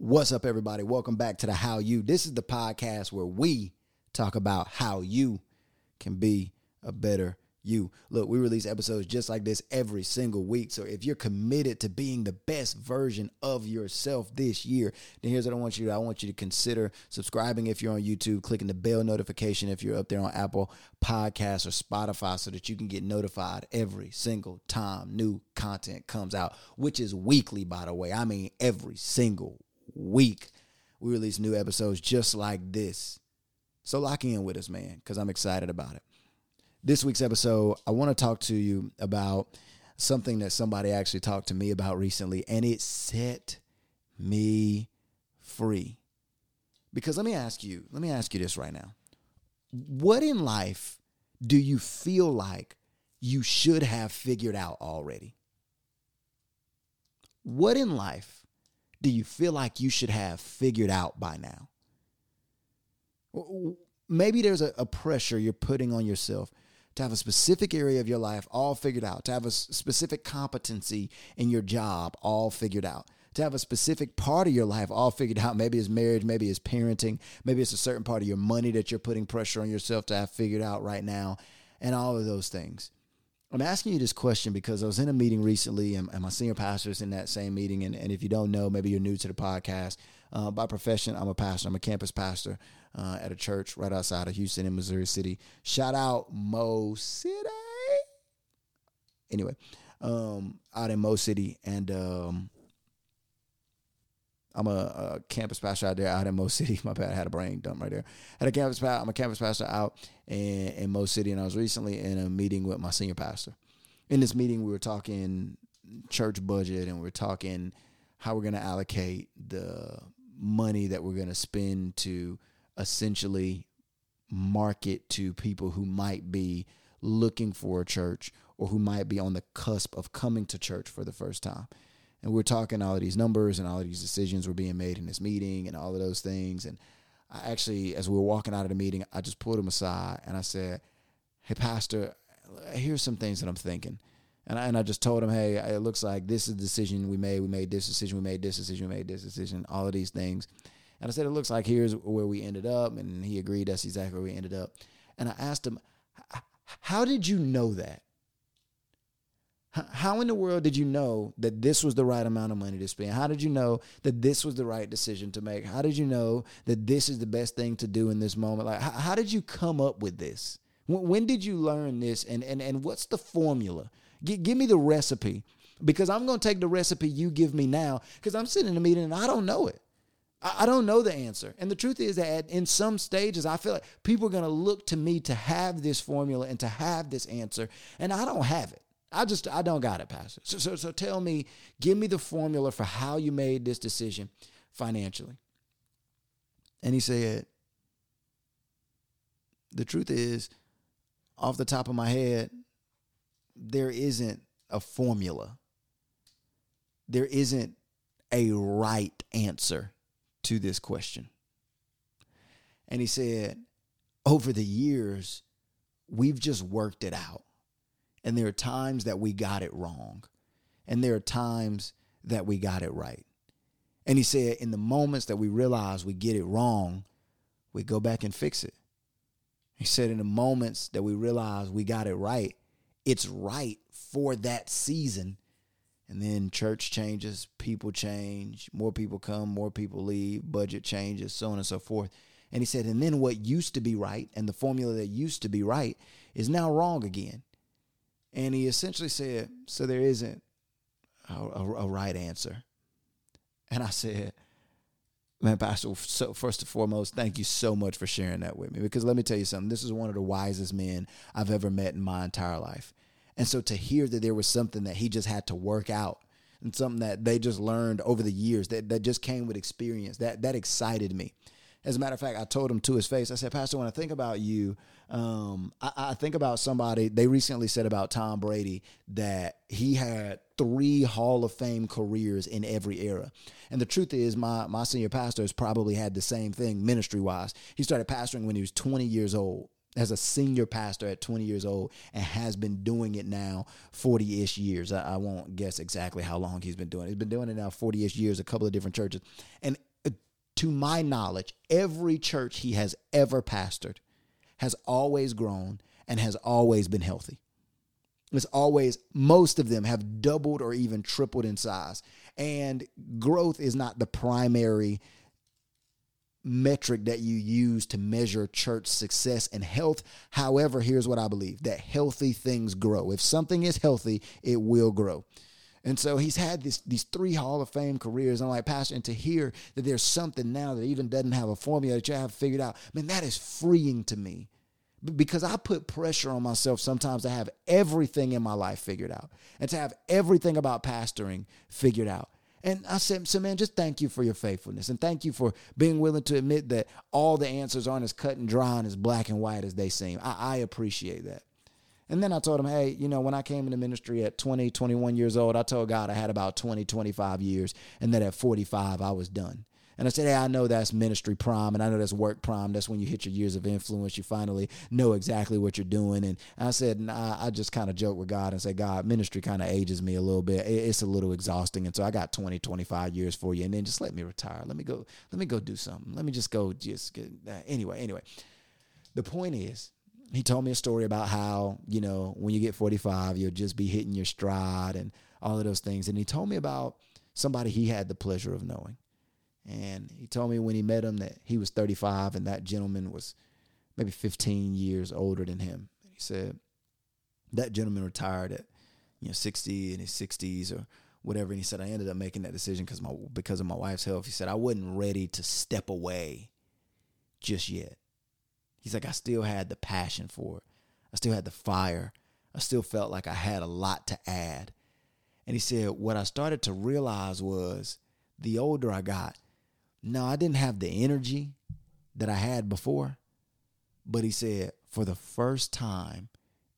What's up, everybody? Welcome back to the How You. This is the podcast where we talk about how you can be a better you. Look, we release episodes just like this every single week. So if you're committed to being the best version of yourself this year, then here's what I want you to do. I want you to consider subscribing if you're on YouTube, clicking the bell notification if you're up there on Apple Podcasts or Spotify so that you can get notified every single time new content comes out, which is weekly, by the way. I mean, every single week we release new episodes just like this. So lock in with us, man, because I'm excited about it. This week's episode, I want to talk to you about something that somebody actually talked to me about recently, and it set me free. Because let me ask you, let me ask you this right now. What in life do you feel like you should have figured out already? What in life do you feel like you should have figured out by now? Maybe there's a, a, pressure you're putting on yourself to have a specific area of your life all figured out, to have a specific competency in your job all figured out, to have a specific part of your life all figured out. Maybe it's marriage, maybe it's parenting, maybe it's a certain part of your money that you're putting pressure on yourself to have figured out right now, and all of those things. I'm asking you this question because I was in a meeting recently, and, and my senior pastor is in that same meeting. And, and if you don't know, maybe you're new to the podcast. Uh, by profession, I'm a pastor. I'm a campus pastor uh, at a church right outside of Houston in Missouri City. Shout out Mo City. Anyway, um, out in Mo City, and um, I'm a, a, campus pastor out there out in Mo City. My bad, I had a brain dump right there. Had a campus pastor. I'm a campus pastor out in, in Mo City, and I was recently in a meeting with my senior pastor. In this meeting, we were talking church budget, and we are talking how we're going to allocate the money that we're going to spend to essentially market to people who might be looking for a church or who might be on the cusp of coming to church for the first time and we're talking all of these numbers and all of these decisions were being made in this meeting and all of those things. And I actually, as we were walking out of the meeting, I just pulled him aside and I said, "Hey, Pastor, here's some things that I'm thinking." And I, and I just told him, "Hey, it looks like this is the decision we made. We made this decision. We made this decision. We made this decision. All of these things." And I said, "It looks like here's where we ended up." And he agreed. That's exactly where we ended up. And I asked him, "How did you know that?" How in the world did you know that this was the right amount of money to spend? How did you know that this was the right decision to make? How did you know that this is the best thing to do in this moment? Like, how, how did you come up with this? When, when, did you learn this? And, and, and what's the formula? G- give me the recipe because I'm going to take the recipe you give me now because I'm sitting in a meeting and I don't know it. I, I don't know the answer. And the truth is that in some stages, I feel like people are going to look to me to have this formula and to have this answer, and I don't have it. I just I don't got it, Pastor. So, so so tell me, give me the formula for how you made this decision financially. And he said, the truth is, off the top of my head, there isn't a formula. There isn't a right answer to this question. And he said, over the years, we've just worked it out. And there are times that we got it wrong. And there are times that we got it right. And he said, in the moments that we realize we get it wrong, we go back and fix it. He said, in the moments that we realize we got it right, it's right for that season. And then church changes, people change, more people come, more people leave, budget changes, so on and so forth. And he said, and then what used to be right and the formula that used to be right is now wrong again. And he essentially said, So there isn't a, a, a right answer. And I said, Man, Pastor, so first and foremost, thank you so much for sharing that with me. Because let me tell you something, this is one of the wisest men I've ever met in my entire life. And so to hear that there was something that he just had to work out and something that they just learned over the years that, that just came with experience, that that excited me. As a matter of fact, I told him to his face, I said, Pastor, when I think about you, um, I, I, think about somebody, they recently said about Tom Brady that he had three Hall of Fame careers in every era. And the truth is, my, my senior pastor has probably had the same thing ministry wise. He started pastoring when he was 20 years old as a senior pastor at 20 years old and has been doing it now 40 ish years. I, I, won't guess exactly how long he's been doing it. He's been doing it now 40 ish years, a couple of different churches. And to my knowledge, every church he has ever pastored has always grown and has always been healthy. It's always, most of them have doubled or even tripled in size. And growth is not the primary metric that you use to measure church success and health. However, here's what I believe that healthy things grow. If something is healthy, it will grow. And so he's had this, these three Hall of Fame careers. I'm like, Pastor, and to hear that there's something now that even doesn't have a formula that you have figured out, man, that is freeing to me because I put pressure on myself sometimes to have everything in my life figured out and to have everything about pastoring figured out. And I said, so man, just thank you for your faithfulness and thank you for being willing to admit that all the answers aren't as cut and dry and as black and white as they seem. I, I appreciate that. And then I told him, hey, you know, when I came into ministry at 20, 21 years old, I told God I had about 20, 25 years and that at 45 I was done. And I said, hey, I know that's ministry prime and I know that's work prime. That's when you hit your years of influence. You finally know exactly what you're doing. And I said, I just kind of joke with God and say, God, ministry kind of ages me a little bit. It's a little exhausting. And so I got 20, 25 years for you. And then just let me retire. Let me go, let me go do something. Let me just go just get that. Anyway, anyway, the point is, he told me a story about how, you know, when you get 45, you'll just be hitting your stride and all of those things. And he told me about somebody he had the pleasure of knowing. And he told me when he met him that he was 35 and that gentleman was maybe 15 years older than him. And he said that gentleman retired at you know 60 in his 60s or whatever. And he said I ended up making that decision because my because of my wife's health. He said I wasn't ready to step away just yet. He's like I still had the passion for it. I still had the fire. I still felt like I had a lot to add. And he said what I started to realize was the older I got, no, I didn't have the energy that I had before. But he said, for the first time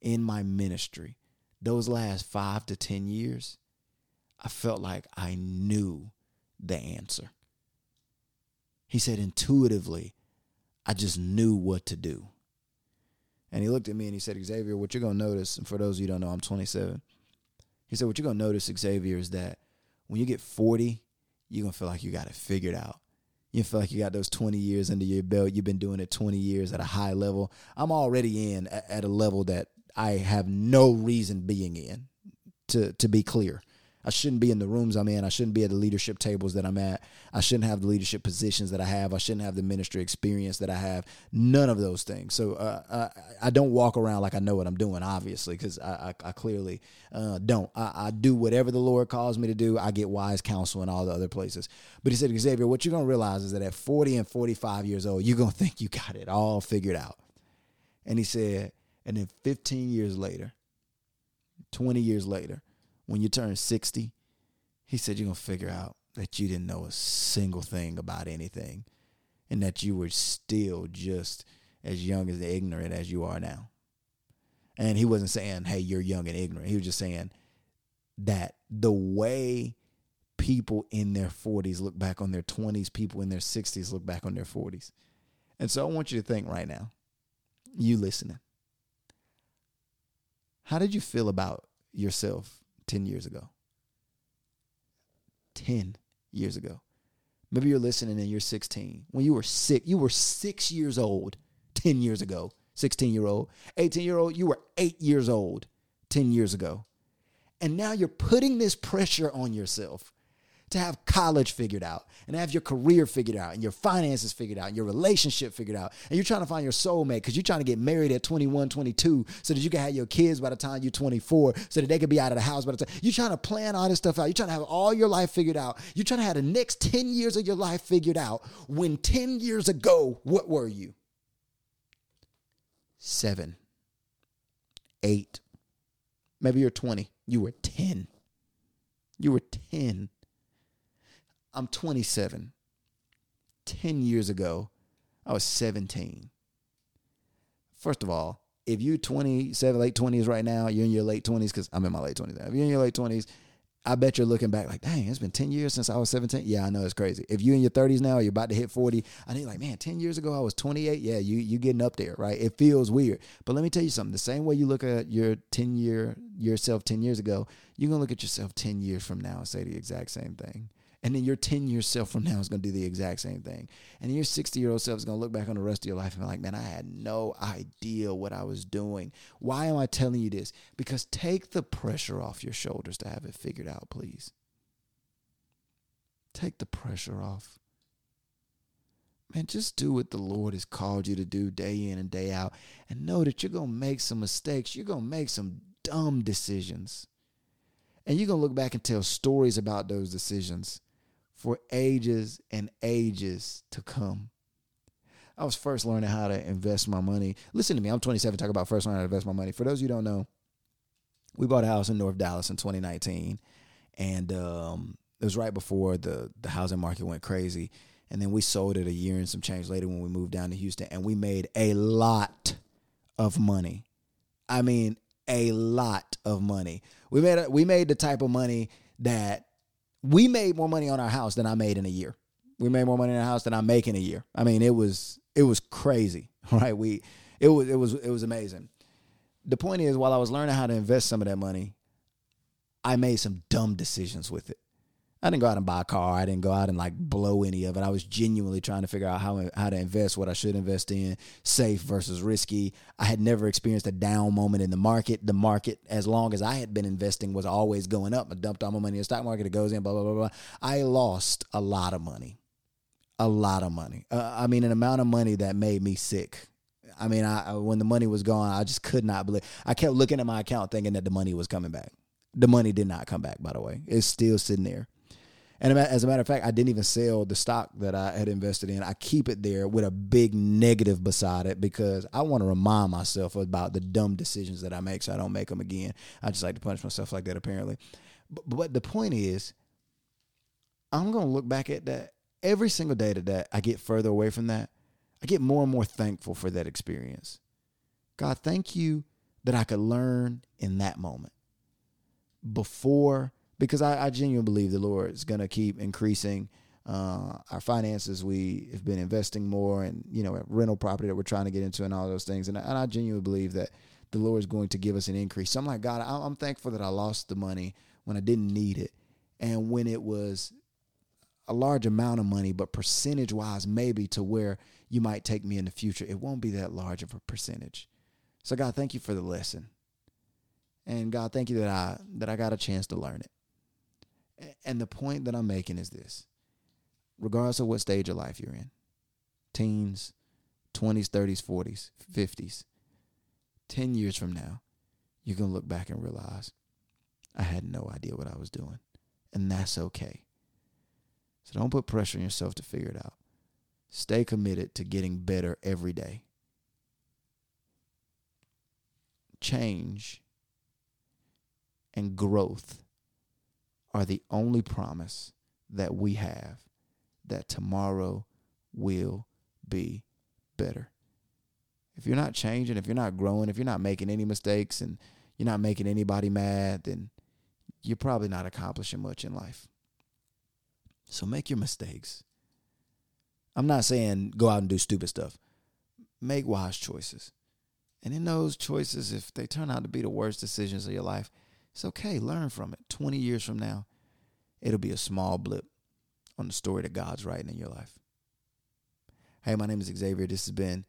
in my ministry, those last five to 10 years, I felt like I knew the answer. He said, intuitively, I just knew what to do. And he looked at me and he said, Xavier, what you're going to notice, and for those of you don't know, I'm 27. He said, what you're going to notice, Xavier, is that when you get 40, you're going to feel like you got it figured out you feel like you got those 20 years under your belt. You've been doing it 20 years at a high level. I'm already in at a level that I have no reason being in, to, to be clear. I shouldn't be in the rooms I'm in. I shouldn't be at the leadership tables that I'm at. I shouldn't have the leadership positions that I have. I shouldn't have the ministry experience that I have. None of those things. So uh, I, I, don't walk around like I know what I'm doing, obviously, because I, I, I, clearly uh, don't. I, do whatever the Lord calls me to do. I get wise counsel in all the other places. But he said, Xavier, what you're going to realize is that at 40 and 45 years old, you're going to think you got it all figured out. And he said, and then 15 years later, 20 years later, when you turn 60, he said, you're going to figure out that you didn't know a single thing about anything and that you were still just as young and ignorant as you are now. And he wasn't saying, hey, you're young and ignorant. He was just saying that the way people in their 40s look back on their 20s, people in their 60s look back on their 40s. And so I want you to think right now, you listening. How did you feel about yourself 10 years ago. 10 years ago. Maybe you're listening and you're 16. When you were six, you were six years old 10 years ago. 16 year old. 18 year old, you were eight years old 10 years ago. And now you're putting this pressure on yourself to have college figured out and have your career figured out and your finances figured out and your relationship figured out. And you're trying to find your soulmate because you're trying to get married at 21, 22 so that you can have your kids by the time you're 24 so that they can be out of the house by the time. You're trying to plan all this stuff out. You're trying to have all your life figured out. You're trying to have the next 10 years of your life figured out when 10 years ago, what were you? Seven, eight, maybe you're 20. You were 10. You were 10 I'm 27. 10 years ago, I was 17. First of all, if you're 27, late 20s right now, you're in your late 20s, because I'm in my late 20s now. If you're in your late 20s, I bet you're looking back like, dang, it's been 10 years since I was 17. Yeah, I know it's crazy. If you're in your 30s now, you're about to hit 40. I think like, man, 10 years ago I was 28. Yeah, you you getting up there, right? It feels weird. But let me tell you something. The same way you look at your 10 year yourself 10 years ago, you're gonna look at yourself 10 years from now and say the exact same thing And then your 10 year self from now is going to do the exact same thing. And your 60 year old self is going to look back on the rest of your life and be like, man, I had no idea what I was doing. Why am I telling you this? Because take the pressure off your shoulders to have it figured out, please. Take the pressure off. Man, just do what the Lord has called you to do day in and day out. And know that you're going to make some mistakes. You're going to make some dumb decisions. And you're going to look back and tell stories about those decisions for ages and ages to come. I was first learning how to invest my money. Listen to me, I'm 27, talk about first learning how to invest my money. For those you don't know, we bought a house in North Dallas in 2019. And um, it was right before the, the housing market went crazy. And then we sold it a year and some change later when we moved down to Houston. And we made a lot of money. I mean, a lot of money. We made a, we made the type of money that we made more money on our house than I made in a year. We made more money in our house than I make in a year. I mean, it was it was crazy, right? We it was it was it was amazing. The point is, while I was learning how to invest some of that money, I made some dumb decisions with it. I didn't go out and buy a car. I didn't go out and like blow any of it. I was genuinely trying to figure out how how to invest, what I should invest in, safe versus risky. I had never experienced a down moment in the market. The market, as long as I had been investing, was always going up. I dumped all my money in the stock market. It goes in, blah blah blah blah. I lost a lot of money, a lot of money. Uh, I mean, an amount of money that made me sick. I mean, I when the money was gone, I just could not believe. I kept looking at my account, thinking that the money was coming back. The money did not come back. By the way, it's still sitting there. And as a matter of fact, I didn't even sell the stock that I had invested in. I keep it there with a big negative beside it because I want to remind myself about the dumb decisions that I make so I don't make them again. I just like to punish myself like that, apparently. But, but the point is, I'm going to look back at that every single day that, that I get further away from that. I get more and more thankful for that experience. God, thank you that I could learn in that moment before because I, I genuinely believe the Lord is going to keep increasing uh, our finances. We have been investing more and, you know, rental property that we're trying to get into and all those things. And, and I genuinely believe that the Lord is going to give us an increase. So I'm like, God, I'm thankful that I lost the money when I didn't need it. And when it was a large amount of money, but percentage wise, maybe to where you might take me in the future, it won't be that large of a percentage. So God, thank you for the lesson. And God, thank you that I that I got a chance to learn it. And the point that I'm making is this regardless of what stage of life you're in teens, 20s, 30s, 40s, 50s 10 years from now, you're going to look back and realize I had no idea what I was doing. And that's okay. So don't put pressure on yourself to figure it out. Stay committed to getting better every day. Change and growth are the only promise that we have that tomorrow will be better. If you're not changing, if you're not growing, if you're not making any mistakes and you're not making anybody mad, then you're probably not accomplishing much in life. So make your mistakes. I'm not saying go out and do stupid stuff. Make wise choices. And in those choices, if they turn out to be the worst decisions of your life, it's okay. Learn from it. 20 years from now, it'll be a small blip on the story that God's writing in your life. Hey, my name is Xavier. This has been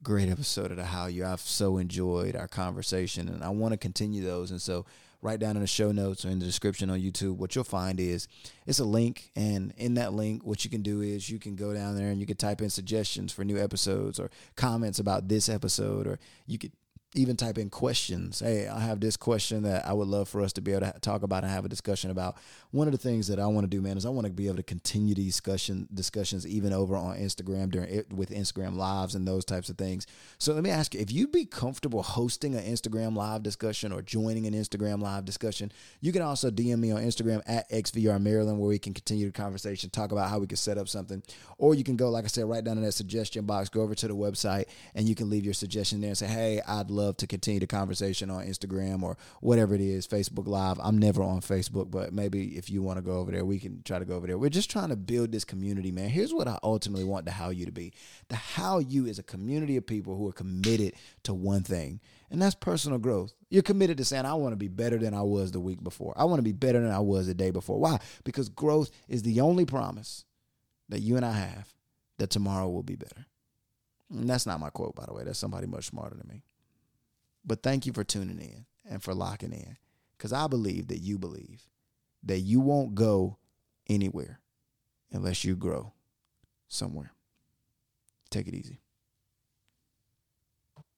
a great episode of the How You. I've so enjoyed our conversation and I want to continue those. And so right down in the show notes or in the description on YouTube, what you'll find is it's a link. And in that link, what you can do is you can go down there and you can type in suggestions for new episodes or comments about this episode, or you could even type in questions. Hey, I have this question that I would love for us to be able to talk about and have a discussion about. One of the things that I want to do, man, is I want to be able to continue these discussion discussions even over on Instagram during it with Instagram lives and those types of things. So let me ask you, if you'd be comfortable hosting an Instagram live discussion or joining an Instagram live discussion, you can also DM me on Instagram at XVR Maryland where we can continue the conversation, talk about how we can set up something. Or you can go, like I said, right down in that suggestion box, go over to the website and you can leave your suggestion there and say, hey, I'd love love to continue the conversation on Instagram or whatever it is, Facebook Live. I'm never on Facebook, but maybe if you want to go over there, we can try to go over there. We're just trying to build this community, man. Here's what I ultimately want the How You to be. The How You is a community of people who are committed to one thing, and that's personal growth. You're committed to saying, I want to be better than I was the week before. I want to be better than I was the day before. Why? Because growth is the only promise that you and I have that tomorrow will be better. And that's not my quote, by the way. That's somebody much smarter than me. But thank you for tuning in and for locking in because I believe that you believe that you won't go anywhere unless you grow somewhere. Take it easy.